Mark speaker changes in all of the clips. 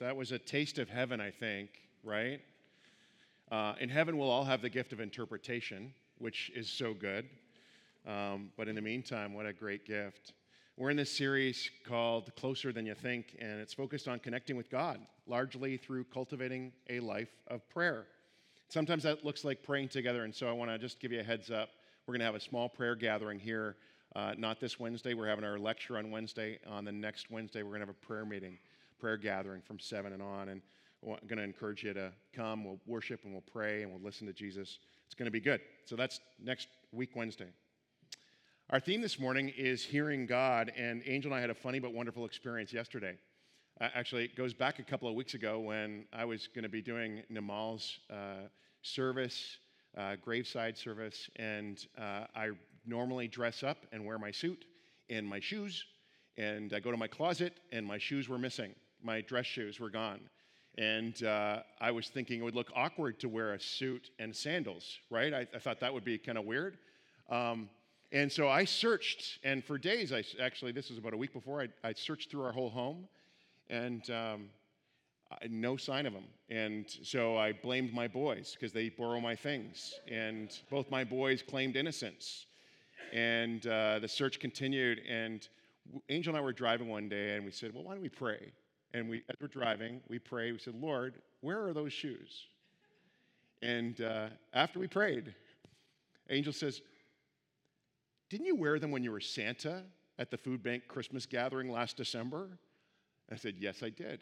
Speaker 1: That was a taste of heaven, I think, right? Uh, in heaven, we'll all have the gift of interpretation, which is so good. Um, but in the meantime, what a great gift. We're in this series called Closer Than You Think, and it's focused on connecting with God, largely through cultivating a life of prayer. Sometimes that looks like praying together, and so I want to just give you a heads up. We're going to have a small prayer gathering here, uh, not this Wednesday. We're having our lecture on Wednesday. On the next Wednesday, we're going to have a prayer meeting prayer gathering from 7 and on. And I'm going to encourage you to come. We'll worship and we'll pray and we'll listen to Jesus. It's going to be good. So that's next week, Wednesday. Our theme this morning is hearing God. And Angel and I had a funny but wonderful experience yesterday. Uh, actually, it goes back a couple of weeks ago when I was going to be doing Namal's uh, service, uh, graveside service. And uh, I normally dress up and wear my suit and my shoes. And I go to my closet and my shoes were missing my dress shoes were gone. And uh, I was thinking it would look awkward to wear a suit and sandals, right? I, I thought that would be kind of weird. Um, and so I searched, and for days, I actually, this was about a week before, I, I searched through our whole home, and um, I, no sign of them. And so I blamed my boys because they borrow my things. And both my boys claimed innocence. And uh, the search continued. And Angel and I were driving one day, and we said, Well, why don't we pray? And we, as we're driving, we pray. We said, Lord, where are those shoes? And uh, after we prayed, Angel says, Didn't you wear them when you were Santa at the food bank Christmas gathering last December? I said, Yes, I did.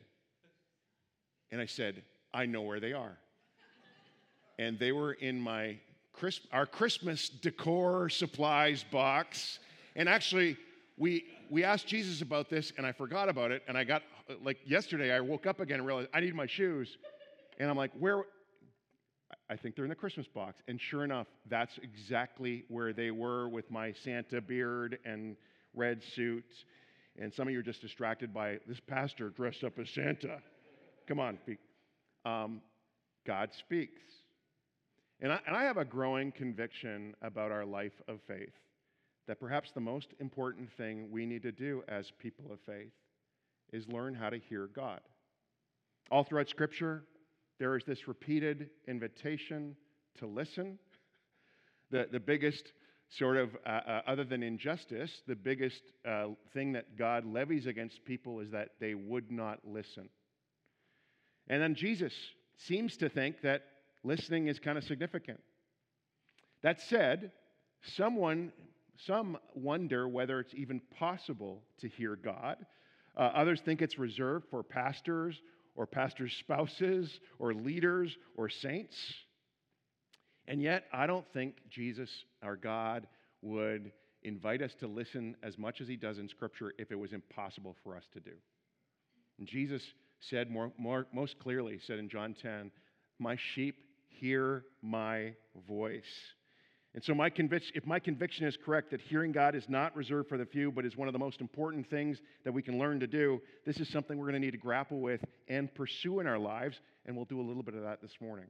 Speaker 1: And I said, I know where they are. And they were in my our Christmas decor supplies box. And actually, we, we asked Jesus about this, and I forgot about it. And I got, like, yesterday, I woke up again and realized I need my shoes. And I'm like, where? I think they're in the Christmas box. And sure enough, that's exactly where they were with my Santa beard and red suit. And some of you are just distracted by this pastor dressed up as Santa. Come on. Um, God speaks. And I, and I have a growing conviction about our life of faith that perhaps the most important thing we need to do as people of faith is learn how to hear God. All throughout Scripture, there is this repeated invitation to listen. The, the biggest sort of, uh, uh, other than injustice, the biggest uh, thing that God levies against people is that they would not listen. And then Jesus seems to think that listening is kind of significant. That said, someone some wonder whether it's even possible to hear God. Uh, others think it's reserved for pastors or pastors' spouses or leaders or saints. And yet, I don't think Jesus, our God, would invite us to listen as much as he does in Scripture if it was impossible for us to do. And Jesus said more, more, most clearly, said in John 10, My sheep hear my voice. And so, my convic- if my conviction is correct that hearing God is not reserved for the few, but is one of the most important things that we can learn to do, this is something we're going to need to grapple with and pursue in our lives. And we'll do a little bit of that this morning.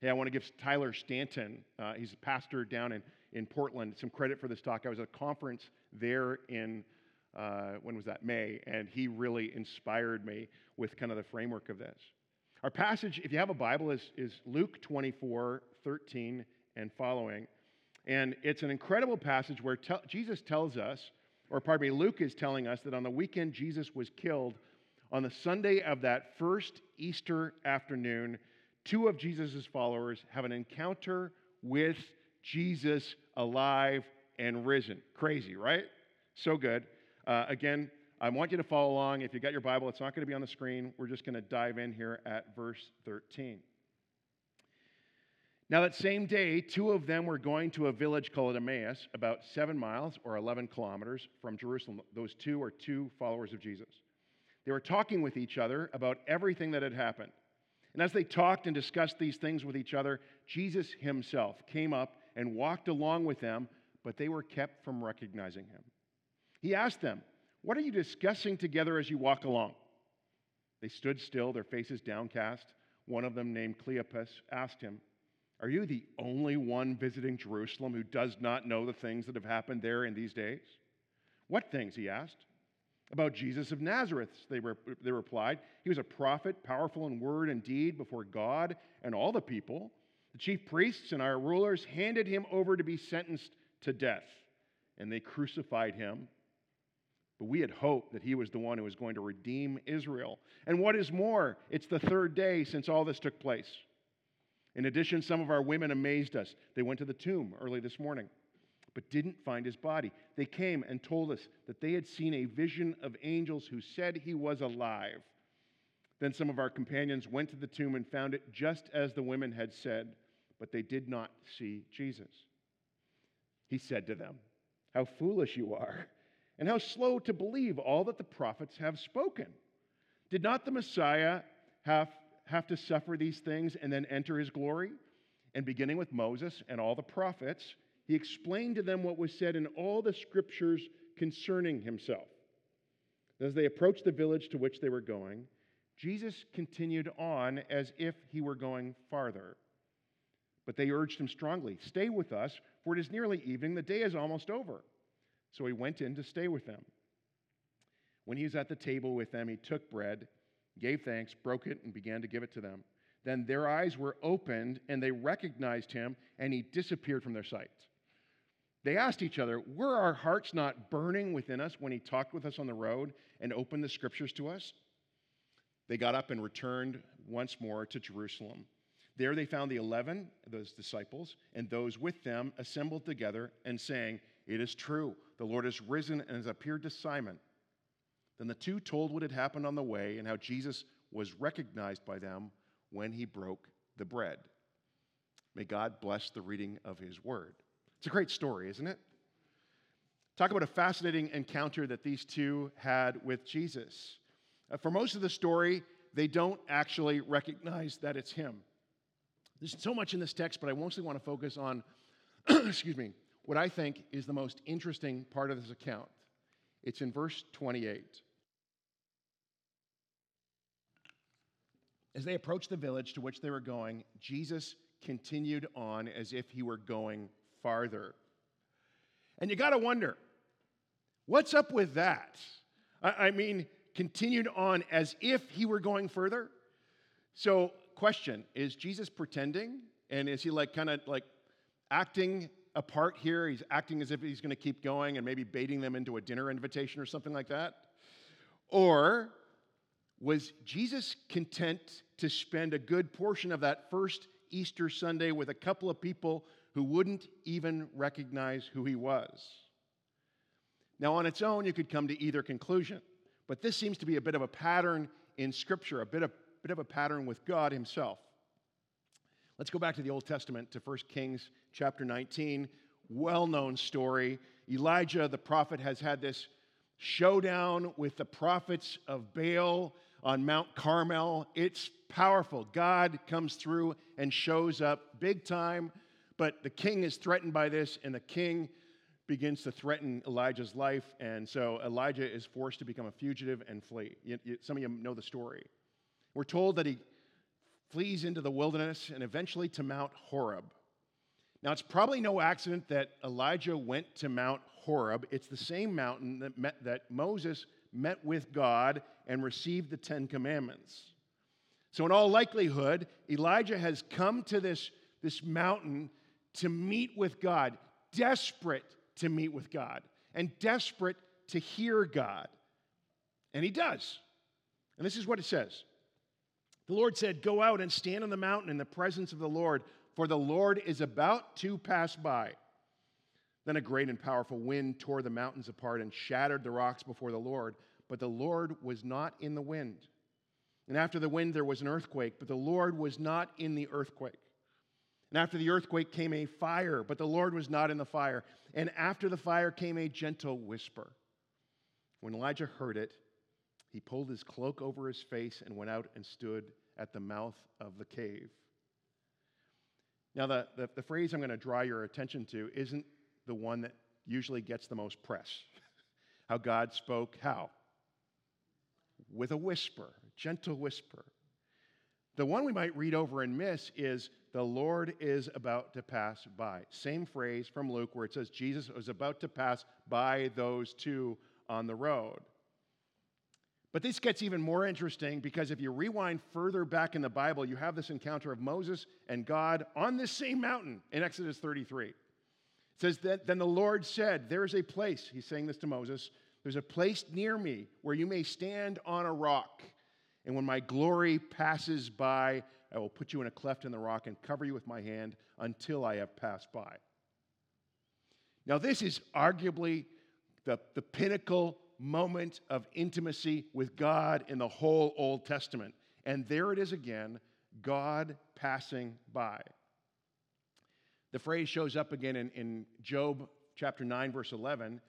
Speaker 1: Hey, I want to give Tyler Staton, uh, he's a pastor down in, in Portland, some credit for this talk. I was at a conference there in, uh, when was that? May, and he really inspired me with kind of the framework of this. Our passage, if you have a Bible, is, is Luke 24 13 and following. And it's an incredible passage where te- Jesus tells us, or pardon me, Luke is telling us that on the weekend Jesus was killed, on the Sunday of that first Easter afternoon, two of Jesus' followers have an encounter with Jesus alive and risen. Crazy, right? So good. Uh, again, I want you to follow along. If you got your Bible, it's not going to be on the screen. We're just going to dive in here at verse 13. Now, that same day, two of them were going to a village called Emmaus, about seven miles or 11 kilometers from Jerusalem. Those two are two followers of Jesus. They were talking with each other about everything that had happened. And as they talked and discussed these things with each other, Jesus himself came up and walked along with them, but they were kept from recognizing him. He asked them, What are you discussing together as you walk along? They stood still, their faces downcast. One of them, named Cleopas, asked him, are you the only one visiting Jerusalem who does not know the things that have happened there in these days? What things? He asked. About Jesus of Nazareth, they, re- they replied. He was a prophet, powerful in word and deed before God and all the people. The chief priests and our rulers handed him over to be sentenced to death, and they crucified him. But we had hoped that he was the one who was going to redeem Israel. And what is more, it's the third day since all this took place. In addition, some of our women amazed us. They went to the tomb early this morning but didn't find his body. They came and told us that they had seen a vision of angels who said he was alive. Then some of our companions went to the tomb and found it just as the women had said, but they did not see Jesus. He said to them, How foolish you are, and how slow to believe all that the prophets have spoken. Did not the Messiah have, have to suffer these things and then enter his glory? And beginning with Moses and all the prophets, he explained to them what was said in all the scriptures concerning himself. As they approached the village to which they were going, Jesus continued on as if he were going farther. But they urged him strongly, Stay with us, for it is nearly evening. The day is almost over. So he went in to stay with them. When he was at the table with them, he took bread, gave thanks, broke it, and began to give it to them. Then their eyes were opened, and they recognized him, and he disappeared from their sight. They asked each other, Were our hearts not burning within us when he talked with us on the road and opened the scriptures to us? They got up and returned once more to Jerusalem. There they found the eleven, those disciples, and those with them assembled together and saying, It is true, the Lord has risen and has appeared to Simon. Then the two told what had happened on the way and how Jesus was recognized by them when he broke the bread. May God bless the reading of his word. It's a great story, isn't it? Talk about a fascinating encounter that these two had with Jesus. Uh, for most of the story, they don't actually recognize that it's him. There's so much in this text, but I mostly want to focus on, excuse me, what I think is the most interesting part of this account. It's in verse 28. As they approached the village to which they were going, Jesus continued on as if he were going farther. And you got to wonder, what's up with that? I, I mean, continued on as if he were going further. So, question is Jesus pretending? And is he like kind of like acting a part here? He's acting as if he's going to keep going and maybe baiting them into a dinner invitation or something like that? Or was Jesus content to spend a good portion of that first Easter Sunday with a couple of people who wouldn't even recognize who he was. Now, on its own, you could come to either conclusion, but this seems to be a bit of a pattern in Scripture, a bit of, bit of a pattern with God Himself. Let's go back to the Old Testament to 1 Kings chapter 19. Well known story. Elijah, the prophet, has had this showdown with the prophets of Baal on Mount Carmel. It's powerful. God comes through and shows up big time but the king is threatened by this, and the king begins to threaten Elijah's life. And so Elijah is forced to become a fugitive and flee. You, you, some of you know the story. We're told that he flees into the wilderness and eventually to Mount Horeb. Now, it's probably no accident that Elijah went to Mount Horeb. It's the same mountain that, that Moses met with God and received the Ten Commandments. So, in all likelihood, Elijah has come to this, this mountain to meet with God, desperate to meet with God, and desperate to hear God. And he does. And this is what it says The Lord said, Go out and stand on the mountain in the presence of the Lord, for the Lord is about to pass by. Then a great and powerful wind tore the mountains apart and shattered the rocks before the Lord, but the Lord was not in the wind. And after the wind, there was an earthquake, but the Lord was not in the earthquake. And after the earthquake came a fire, but the Lord was not in the fire. And after the fire came a gentle whisper. When Elijah heard it, he pulled his cloak over his face and went out and stood at the mouth of the cave. Now, the, the, the phrase I'm going to draw your attention to isn't the one that usually gets the most press. how God spoke, how? With a whisper, gentle whisper. The one we might read over and miss is the Lord is about to pass by. Same phrase from Luke where it says Jesus was about to pass by those two on the road. But this gets even more interesting because if you rewind further back in the Bible, you have this encounter of Moses and God on this same mountain in Exodus 33. Says that then the Lord said, There's a place, he's saying this to Moses, there's a place near me where you may stand on a rock. And when my glory passes by, I will put you in a cleft in the rock and cover you with my hand until I have passed by. Now, this is arguably the, the pinnacle moment of intimacy with God in the whole Old Testament. And there it is again God passing by. The phrase shows up again in, in Job chapter 9, verse 11.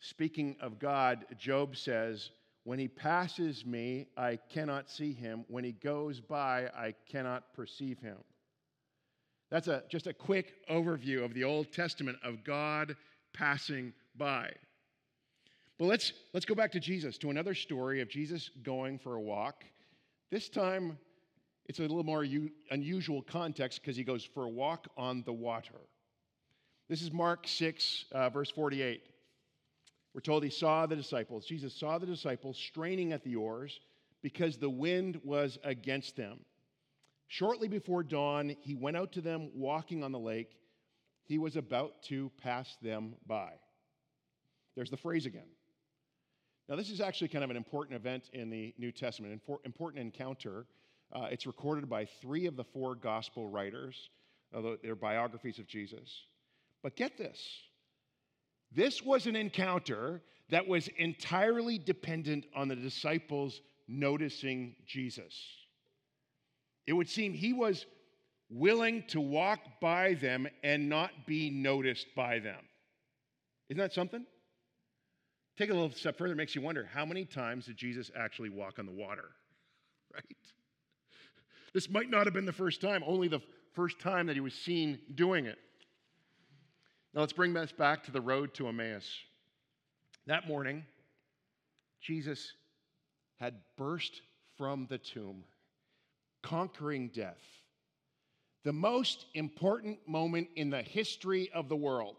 Speaker 1: Speaking of God, Job says, When he passes me, I cannot see him. When he goes by, I cannot perceive him. That's a, just a quick overview of the Old Testament of God passing by. But let's, let's go back to Jesus, to another story of Jesus going for a walk. This time, it's a little more u- unusual context because he goes for a walk on the water. This is Mark 6, uh, verse 48. We're told he saw the disciples. Jesus saw the disciples straining at the oars because the wind was against them. Shortly before dawn, he went out to them walking on the lake. He was about to pass them by. There's the phrase again. Now, this is actually kind of an important event in the New Testament, an important encounter. Uh, it's recorded by three of the four gospel writers, although they're biographies of Jesus. But get this this was an encounter that was entirely dependent on the disciples noticing Jesus. It would seem he was willing to walk by them and not be noticed by them. Isn't that something? Take a little step further, it makes you wonder how many times did Jesus actually walk on the water? Right? This might not have been the first time, only the first time that he was seen doing it. Now let's bring this back to the road to Emmaus. That morning, Jesus had burst from the tomb, conquering death. The most important moment in the history of the world.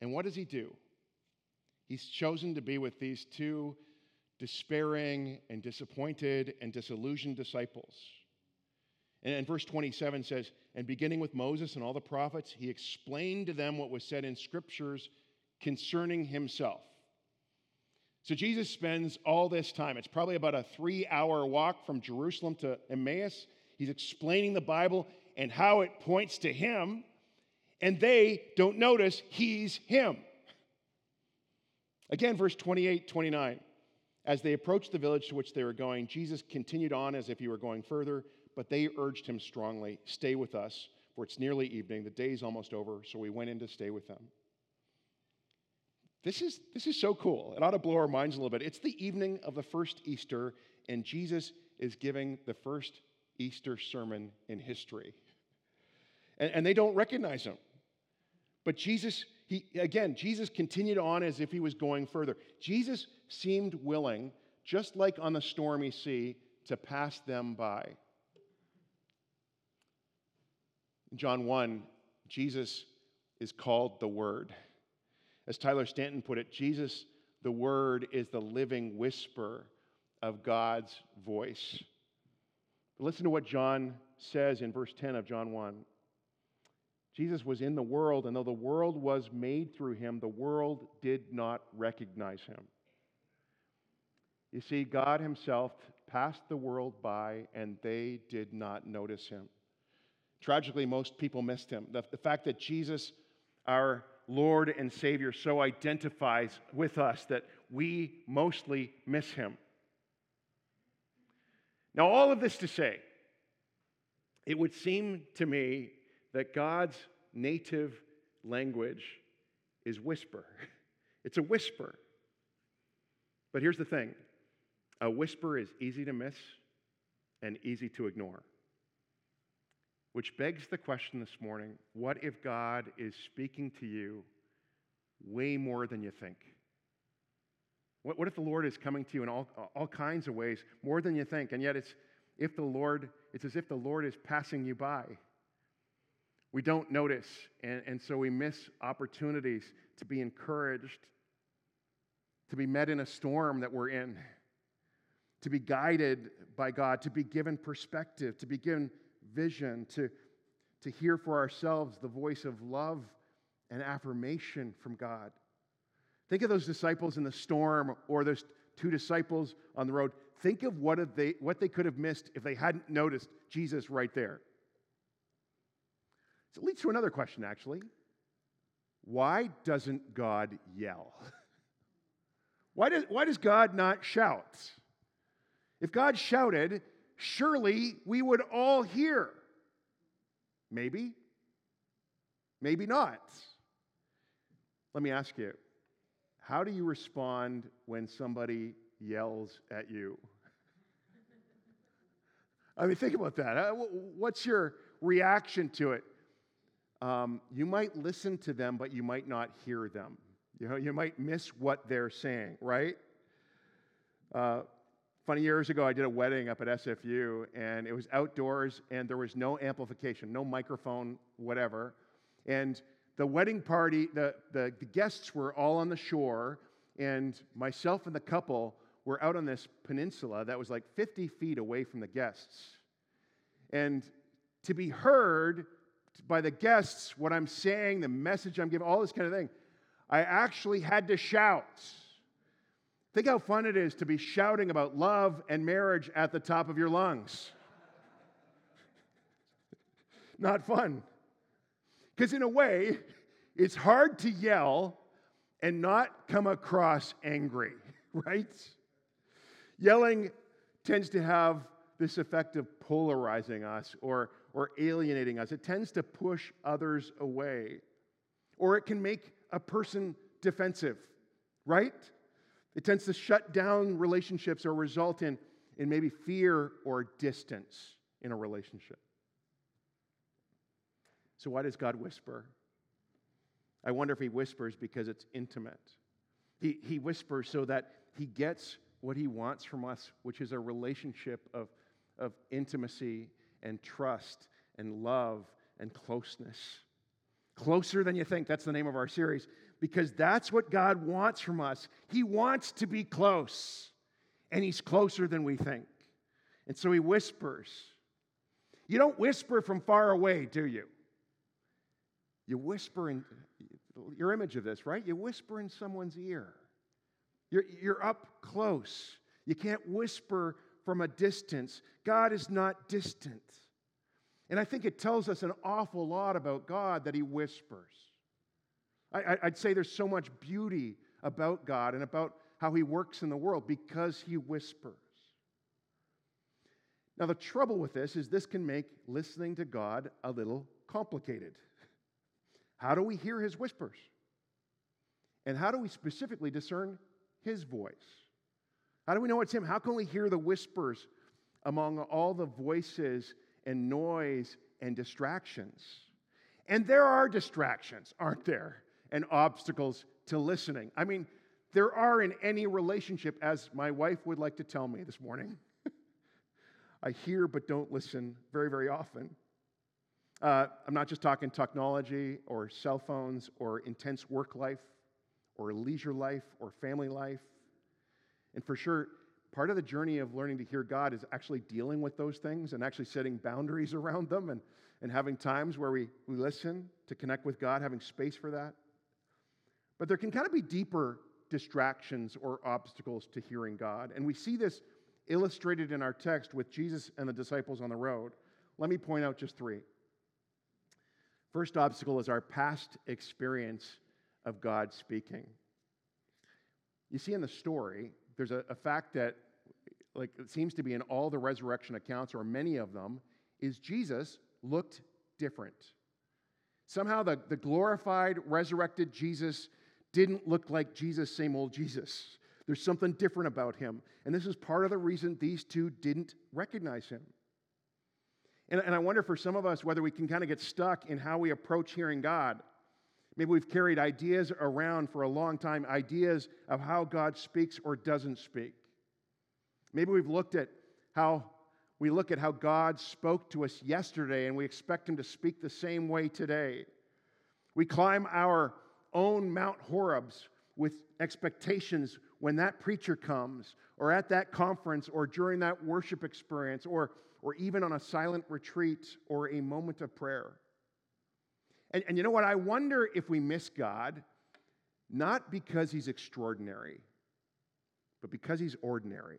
Speaker 1: And what does he do? He's chosen to be with these two despairing and disappointed and disillusioned disciples. And, verse 27 says, And beginning with Moses and all the prophets, he explained to them what was said in scriptures concerning himself. So Jesus spends all this time. It's probably about a three hour walk from Jerusalem to Emmaus. He's explaining the Bible and how it points to him, and they don't notice he's him. Again, verse 28 29. As they approached the village to which they were going, Jesus continued on as if he were going further, but they urged him strongly, Stay with us, for it's nearly evening. The day's almost over. So we went in to stay with them. This is, this is so cool. It ought to blow our minds a little bit. It's the evening of the first Easter, and Jesus is giving the first Easter sermon in history. And, and they don't recognize him. But Jesus he, again, Jesus continued on as if he was going further. Jesus seemed willing, just like on the stormy sea, to pass them by. In John 1, Jesus is called the Word. As Tyler Staton put it, Jesus, the Word, is the living whisper of God's voice. listen to what John says in verse 10 of John 1. Jesus was in the world, and though the world was made through him, the world did not recognize him. You see, God himself passed the world by, and they did not notice him. Tragically, most people missed him. The, the fact that Jesus, our Lord and Savior, so identifies with us that we mostly miss him. Now, all of this to say, it would seem to me that God's native language is whisper. It's a whisper. But here's the thing a whisper is easy to miss and easy to ignore. Which begs the question this morning what if God is speaking to you way more than you think? What, what if the Lord is coming to you in all, all kinds of ways, more than you think? And yet it's if the Lord, it's as if the Lord is passing you by we don't notice, and, and so we miss opportunities to be encouraged. to be met in a storm that we're in, to be guided by God, to be given perspective, to be given vision, to, to hear for ourselves the voice of love and affirmation from God. Think of those disciples in the storm or those two disciples on the road. Think of what, they, what they could have missed if they hadn't noticed Jesus right there. So it leads to another question, actually. Why doesn't God yell? why, does, why does God not shout? If God shouted, surely we would all hear. Maybe. Maybe not. Let me ask you how do you respond when somebody yells at you? I mean, think about that. Uh, what's your reaction to it? Um, you might listen to them, but you might not hear them. You know, you might miss what they're saying, right? Uh, funny years ago, I did a wedding up at SFU, and it was outdoors, and there was no amplification, no microphone, whatever. And the wedding party, the, the, the guests were all on the shore, and myself and the couple were out on this peninsula that was like 50 feet away from the guests. And to be heard by the guests, what I'm saying, the message I'm giving, all this kind of thing, I actually had to shout. Think how fun it is to be shouting about love and marriage at the top of your lungs. Not fun. Because, in a way, it's hard to yell and not come across angry, right? Yelling tends to have this effect of polarizing us or, or alienating us. It tends to push others away. Or it can make a person defensive, right? It tends to shut down relationships or result in, in maybe fear or distance in a relationship. So, why does God whisper? I wonder if He whispers because it's intimate. He, he whispers so that He gets what He wants from us, which is a relationship of, of intimacy and trust and love and closeness. Closer than you think. That's the name of our series. Because that's what God wants from us. He wants to be close, and He's closer than we think. And so He whispers. You don't whisper from far away, do you? You whisper in your image of this, right? You whisper in someone's ear. You're, you're up close. You can't whisper from a distance. God is not distant. And I think it tells us an awful lot about God that He whispers. I, would say there's so much beauty about God and about how He works in the world because He whispers. Now, the trouble with this is this can make listening to God a little complicated. How do we hear his whispers? And how do we specifically discern his voice? How do we know it's him? How can we hear the whispers among all the voices and noise and distractions? And there are distractions, aren't there? And obstacles to listening. I mean, there are in any relationship, as my wife would like to tell me this morning. I hear but don't listen very, very often. Uh, I'm not just talking technology or cell phones or intense work life or leisure life or family life. And for sure, part of the journey of learning to hear God is actually dealing with those things and actually setting boundaries around them and, and having times where we, we listen to connect with God, having space for that. But there can kind of be deeper distractions or obstacles to hearing God. And we see this illustrated in our text with Jesus and the disciples on the road. Let me point out just three. First obstacle is our past experience of God speaking. You see in the story, there's a, a fact that like it seems to be in all the resurrection accounts, or many of them, is Jesus looked different. Somehow the, the glorified, resurrected Jesus didn't look like Jesus, same old Jesus. There's something different about him. And this is part of the reason these two didn't recognize him. And, and I wonder for some of us whether we can kind of get stuck in how we approach hearing God. Maybe we've carried ideas around for a long time, ideas of how God speaks or doesn't speak. Maybe we've looked at how we look at how God spoke to us yesterday and we expect Him to speak the same way today. We climb our own Mount Horebs with expectations
Speaker 2: when that preacher comes, or at that conference, or during that worship experience, or, or even on a silent retreat or a moment of prayer. And, and you know what? I wonder if we miss God, not because he's extraordinary, but because he's ordinary.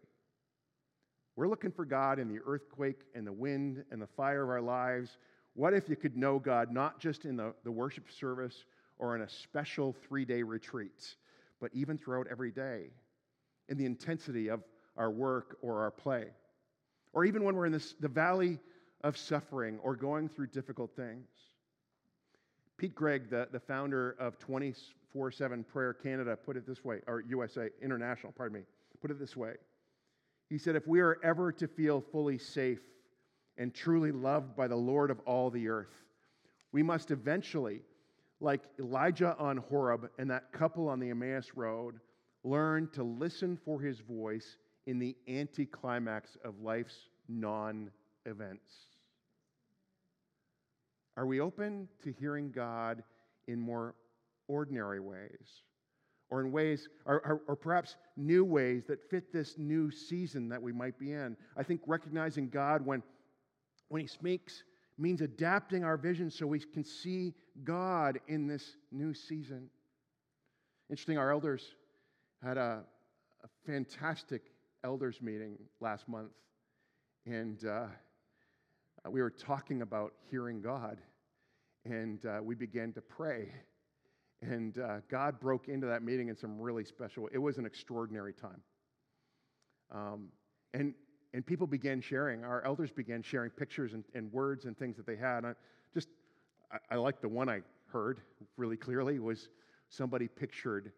Speaker 2: We're looking for God in the earthquake and the wind and the fire of our lives. What if you could know God not just in the, the worship service or in a special three day retreat, but even throughout every day in the intensity of our work or our play? Or even when we're in this, the valley of suffering or going through difficult things. Pete Greig, the, the founder of 24 7 Prayer Canada, put it this way, or USA International, pardon me, put it this way. He said, If we are ever to feel fully safe and truly loved by the Lord of all the earth, we must eventually, like Elijah on Horeb and that couple on the Emmaus Road, learn to listen for his voice in the anticlimax of life's non events. Are we open to hearing God in more ordinary ways? Or in ways, or, or, or, perhaps new ways that fit this new season that we might be in. I think recognizing God when, when He speaks means adapting our vision so we can see God in this new season. Interesting, our elders had a, a fantastic elders meeting last month, and uh, we were talking about hearing God, and uh, we began to pray. And uh, God broke into that meeting in some really special It was an extraordinary time. Um, and, and people began sharing, our elders began sharing pictures and, and words and things that they had. I just, I, I like the one I heard really clearly was somebody pictured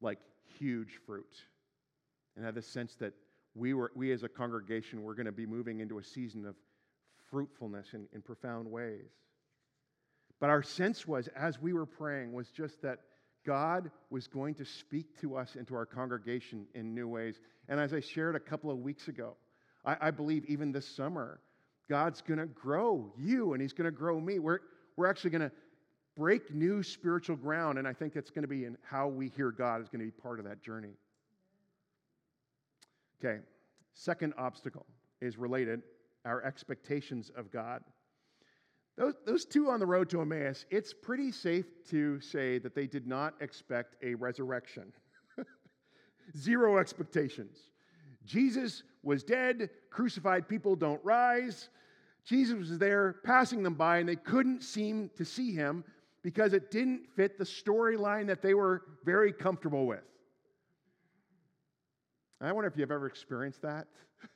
Speaker 2: like huge fruit and had the sense that we, were, we as a congregation were going to be moving into a season of fruitfulness in, in profound ways. But our sense was, as we were praying, was just that God was going to speak to us and to our congregation in new ways. And as I shared a couple of weeks ago, I, I believe even this summer, God's going to grow you and He's going to grow me. We're, we're actually going to break new spiritual ground. And I think that's going to be in how we hear God is going to be part of that journey. Okay, second obstacle is related our expectations of God. Those, those two on the road to Emmaus, it's pretty safe to say that they did not expect a resurrection. Zero expectations. Jesus was dead, crucified people don't rise. Jesus was there passing them by, and they couldn't seem to see him because it didn't fit the storyline that they were very comfortable with. I wonder if you've ever experienced that.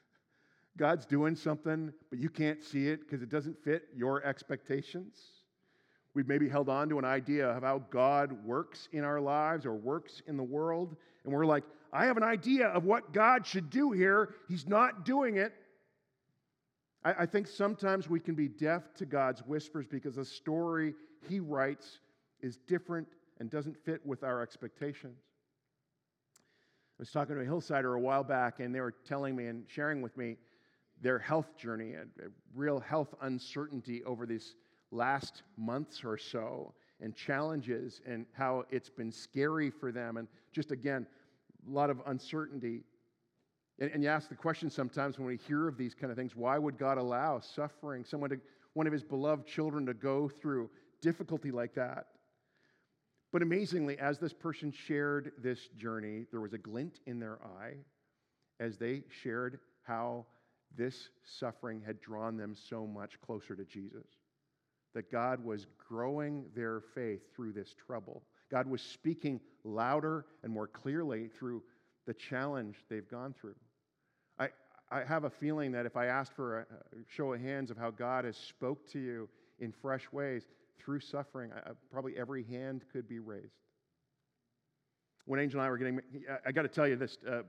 Speaker 2: God's doing something, but you can't see it because it doesn't fit your expectations. We've maybe held on to an idea of how God works in our lives or works in the world, and we're like, I have an idea of what God should do here. He's not doing it. I, I think sometimes we can be deaf to God's whispers because the story He writes is different and doesn't fit with our expectations. I was talking to a hillsider a while back, and they were telling me and sharing with me their health journey, a, a real health uncertainty over these last months or so, and challenges, and how it's been scary for them, and just again, a lot of uncertainty. And, and you ask the question sometimes when we hear of these kind of things why would God allow suffering, someone to, one of his beloved children to go through difficulty like that? But amazingly, as this person shared this journey, there was a glint in their eye as they shared how this suffering had drawn them so much closer to Jesus. That God was growing their faith through this trouble. God was speaking louder and more clearly through the challenge they've gone through. I, I have a feeling that if I asked for a show of hands of how God has spoke to you in fresh ways through suffering, I, probably every hand could be raised. When Angel and I were getting, I got to tell you this uh,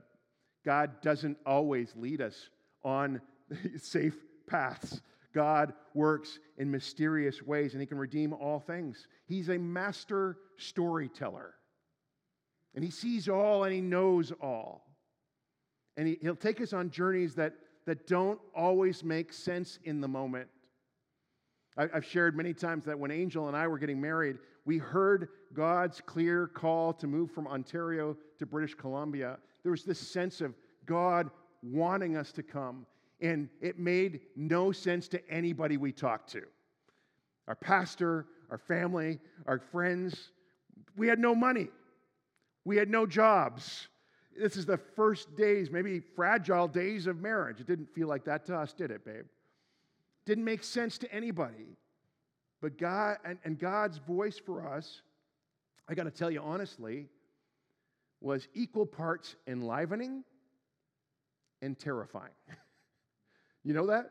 Speaker 2: God doesn't always lead us on safe paths. God works in mysterious ways and He can redeem all things. He's a master storyteller. And He sees all and He knows all. And he, will take us on journeys that, that don't always make sense in the moment. I, I've shared many times that when Angel and I were getting married, we heard God's clear call to move from Ontario to British Columbia, there was this sense of God wanting us to come. And it made no sense to anybody we talked to our pastor, our family, our friends. We had no money, we had no jobs. This is the first days, maybe fragile days of marriage. It didn't feel like that to us, did it, babe? Didn't make sense to anybody. But God, and, and God's voice for us, I got to tell you honestly, was equal parts enlivening and terrifying. you know that?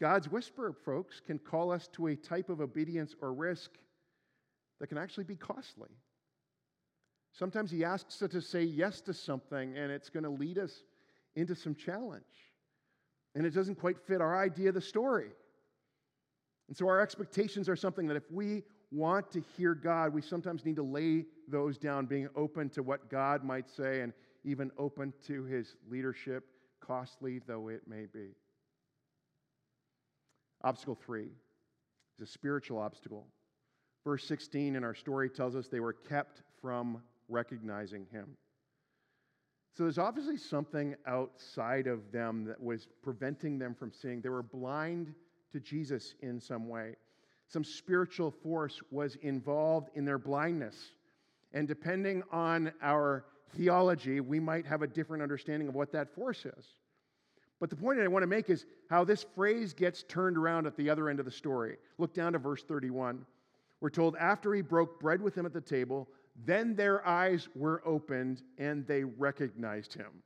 Speaker 2: God's whisper, folks, can call us to a type of obedience or risk that can actually be costly. Sometimes He asks us to say yes to something, and it's going to lead us into some challenge. And it doesn't quite fit our idea of the story. And so our expectations are something that if we want to hear God, we sometimes need to lay those down, being open to what God might say and even open to His leadership, costly though it may be. Obstacle three is a spiritual obstacle. Verse 16 in our story tells us they were kept from recognizing him. So there's obviously something outside of them that was preventing them from seeing. They were blind to Jesus in some way. Some spiritual force was involved in their blindness. And depending on our theology, we might have a different understanding of what that force is. But the point that I want to make is how this phrase gets turned around at the other end of the story. Look down to verse 31. We're told, after he broke bread with them at the table, then their eyes were opened and they recognized him.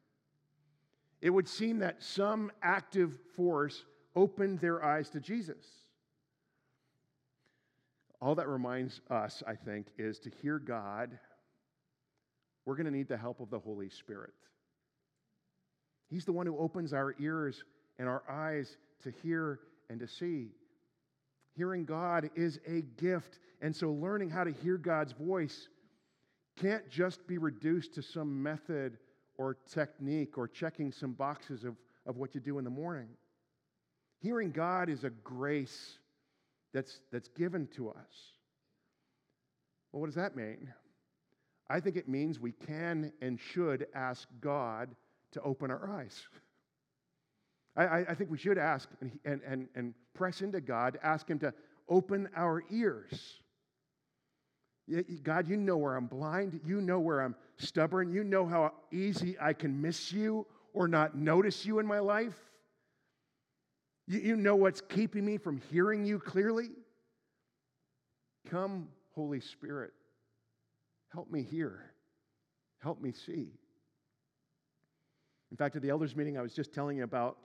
Speaker 2: It would seem that some active force opened their eyes to Jesus. All that reminds us, I think, is to hear God, we're going to need the help of the Holy Spirit. He's the one who opens our ears and our eyes to hear and to see. Hearing God is a gift. And so, learning how to hear God's voice can't just be reduced to some method or technique or checking some boxes of, of what you do in the morning. Hearing God is a grace that's, that's given to us. Well, what does that mean? I think it means we can and should ask God to open our eyes. I, I think we should ask and, and, and, and press into God, ask Him to open our ears. God, you know where I'm blind. You know where I'm stubborn. You know how easy I can miss you or not notice you in my life. You, you know what's keeping me from hearing you clearly. Come, Holy Spirit. Help me hear. Help me see. In fact, at the elders' meeting I was just telling you about,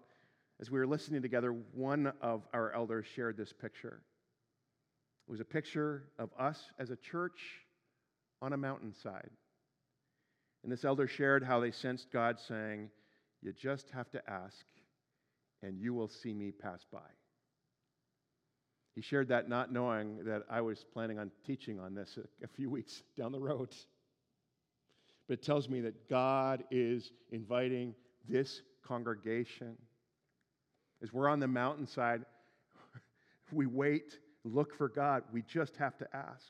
Speaker 2: as we were listening together, one of our elders shared this picture. It was a picture of us as a church on a mountainside. And this elder shared how they sensed God saying, You just have to ask, and you will see me pass by. He shared that not knowing that I was planning on teaching on this a, few weeks down the road. But it tells me that God is inviting this congregation. As we're on the mountainside, we wait, look for God. We just have to ask.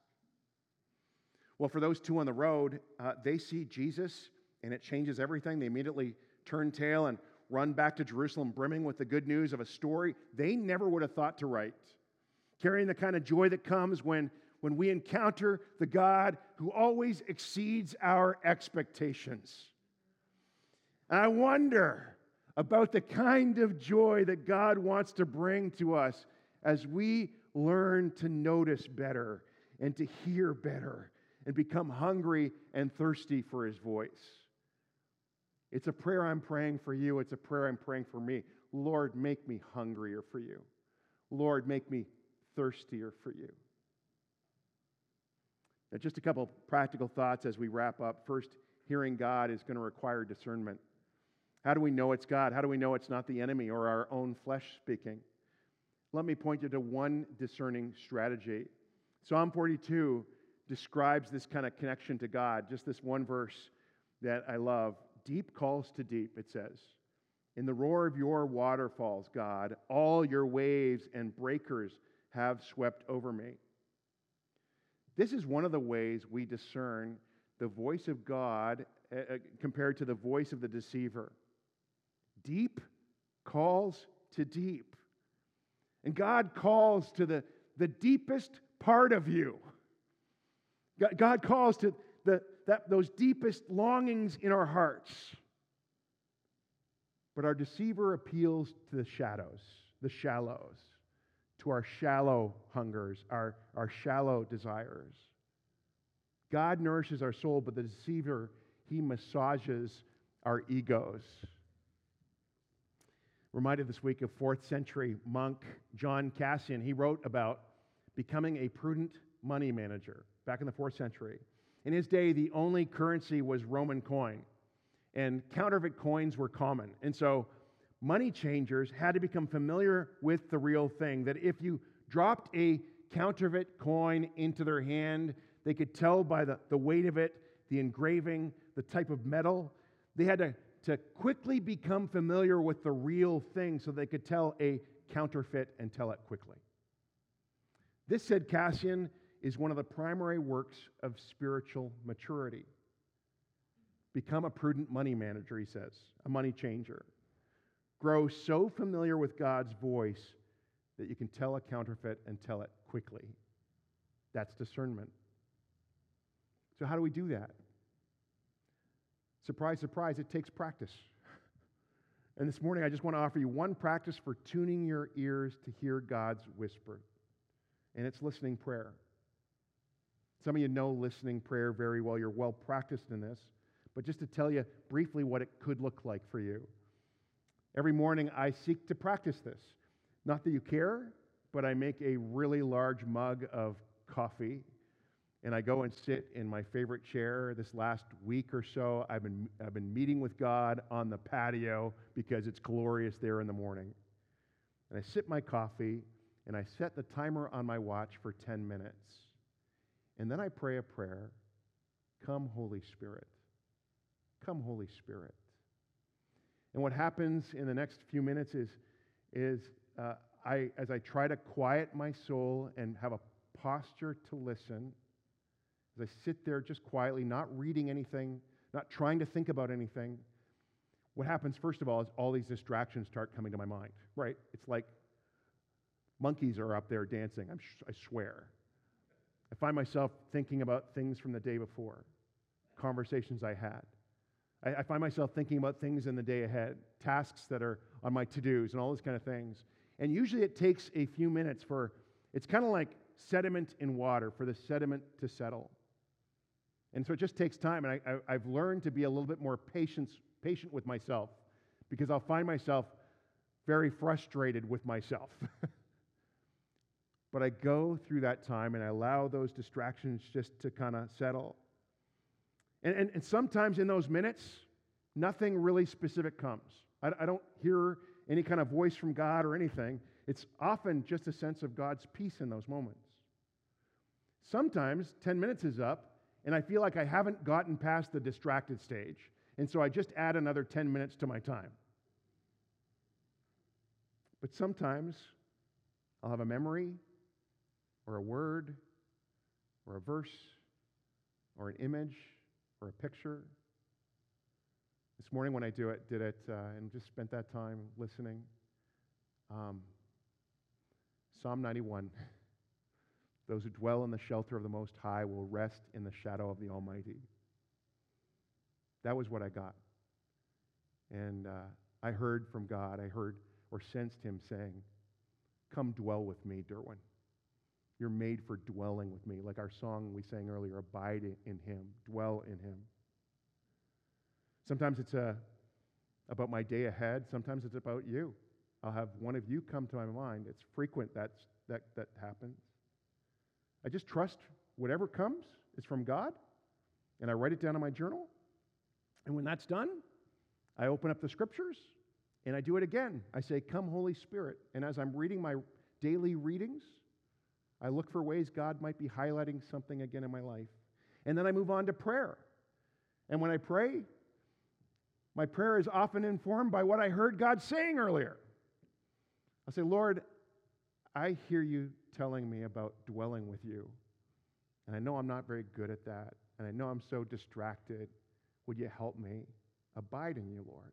Speaker 2: Well, for those two on the road, uh, they see Jesus and it changes everything. They immediately turn tail and run back to Jerusalem, brimming with the good news of a story they never would have thought to write, carrying the kind of joy that comes when when we encounter the God who always exceeds our expectations. And I wonder about the kind of joy that God wants to bring to us as we learn to notice better and to hear better and become hungry and thirsty for his voice. It's a prayer I'm praying for you. It's a prayer I'm praying for me. Lord, make me hungrier for you. Lord, make me thirstier for you. Now, just a couple practical thoughts as we wrap up. First, hearing God is going to require discernment. How do we know it's God? How do we know it's not the enemy or our own flesh speaking? Let me point you to one discerning strategy. Psalm 42 describes this kind of connection to God. Just this one verse that I love. Deep calls to deep, it says. In the roar of your waterfalls, God, all your waves and breakers have swept over me. This is one of the ways we discern the voice of God uh, compared to the voice of the deceiver. Deep calls to deep. And God calls to the, the deepest part of you. God calls to the, that, those deepest longings in our hearts. But our deceiver appeals to the shadows, the shallows, to our shallow hungers, our, our shallow desires. God nourishes our soul, but the deceiver, he massages our egos. Reminded this week of fourth century monk John Cassian. He wrote about becoming a prudent money manager back in the fourth century. In his day, the only currency was Roman coin, and counterfeit coins were common. And so money changers had to become familiar with the real thing that if you dropped a counterfeit coin into their hand, they could tell by the, the weight of it, the engraving, the type of metal. They had to, to quickly become familiar with the real thing so they could tell a counterfeit and tell it quickly. This, said Cassian, is one of the primary works of spiritual maturity. Become a prudent money manager, he says, a money changer. Grow so familiar with God's voice that you can tell a counterfeit and tell it quickly. That's discernment. So, how do we do that? Surprise, surprise, it takes practice. And this morning, I just want to offer you one practice for tuning your ears to hear God's whisper, and it's listening prayer. Some of you know listening prayer very well. You're well practiced in this. But just to tell you briefly what it could look like for you. Every morning, I seek to practice this. Not that you care, but I make a really large mug of coffee and I go and sit in my favorite chair. This last week or so, I've been, I've been meeting with God on the patio because it's glorious there in the morning. And I sip my coffee and I set the timer on my watch for 10 minutes. And then I pray a prayer Come, Holy Spirit. Come, Holy Spirit. And what happens in the next few minutes is, is uh, I, as I try to quiet my soul and have a posture to listen, as I sit there just quietly, not reading anything, not trying to think about anything, what happens, first of all, is all these distractions start coming to my mind, right? It's like monkeys are up there dancing, I'm sh- I swear. I find myself thinking about things from the day before, conversations I had. I, I find myself thinking about things in the day ahead, tasks that are on my to dos, and all those kind of things. And usually it takes a few minutes for, it's kind of like sediment in water, for the sediment to settle. And so it just takes time. And I, have learned to be a little bit more patient, patient with myself because I'll find myself very frustrated with myself. But I go through that time and I allow those distractions just to kind of settle. And, and, and, sometimes in those minutes, nothing really specific comes. I, I don't hear any kind of voice from God or anything. It's often just a sense of God's peace in those moments. Sometimes 10 minutes is up and I feel like I haven't gotten past the distracted stage. And so I just add another 10 minutes to my time. But sometimes I'll have a memory or a word or a verse or an image or a picture. This morning, when I do it, did it uh, and just spent that time listening. Um, Psalm 91 Those who dwell in the shelter of the Most High will rest in the shadow of the Almighty. That was what I got. And uh, I heard from God, I heard or sensed Him saying, Come dwell with me, Durwin. You're made for dwelling with me. Like our song we sang earlier, abide in him, dwell in him. Sometimes it's uh, about my day ahead, sometimes it's about you. I'll have one of you come to my mind. It's frequent that's, that, that happens. I just trust whatever comes is from God, and I write it down in my journal. And when that's done, I open up the scriptures and I do it again. I say, Come, Holy Spirit. And as I'm reading my daily readings, I look for ways God might be highlighting something again in my life. And then I move on to prayer. And when I pray, my prayer is often informed by what I heard God saying earlier. I say, Lord, I hear you telling me about dwelling with you. And I know I'm not very good at that. And I know I'm so distracted. Would you help me? Abide in you, Lord.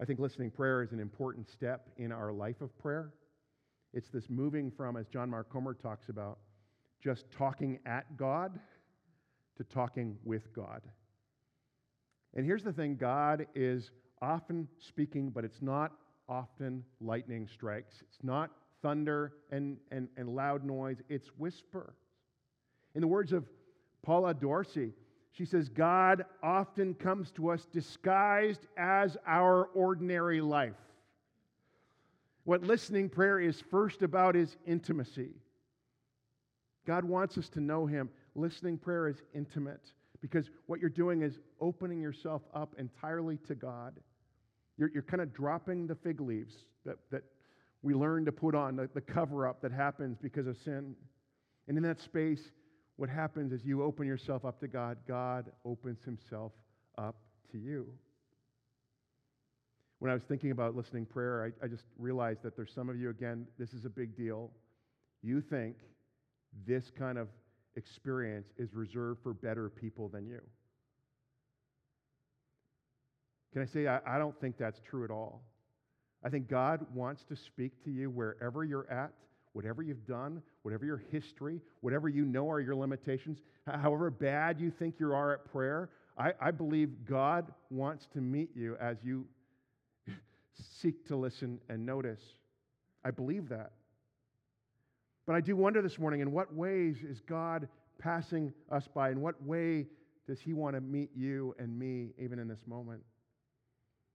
Speaker 2: I think listening prayer is an important step in our life of prayer. It's this moving from, as John Mark Comer talks about, just talking at God to talking with God. And here's the thing God is often speaking, but it's not often lightning strikes. It's not thunder and, and, and loud noise, it's whisper. In the words of Paula D'Arcy, she says, God often comes to us disguised as our ordinary life. What listening prayer is first about is intimacy. God wants us to know Him. Listening prayer is intimate because what you're doing is opening yourself up entirely to God. You're, you're kind of dropping the fig leaves that, that we learn to put on, the, the cover up that happens because of sin. And in that space, what happens is you open yourself up to God, God opens Himself up to you. When I was thinking about listening prayer, I, I just realized that there's some of you, again, this is a big deal. You think this kind of experience is reserved for better people than you. Can I say, I, I, don't think that's true at all. I think God wants to speak to you wherever you're at, whatever you've done, whatever your history, whatever you know are your limitations, however bad you think you are at prayer. I, I believe God wants to meet you as you seek to listen and notice. I believe that. But I do wonder this morning in what ways is God passing us by? In what way does He want to meet you and me even in this moment?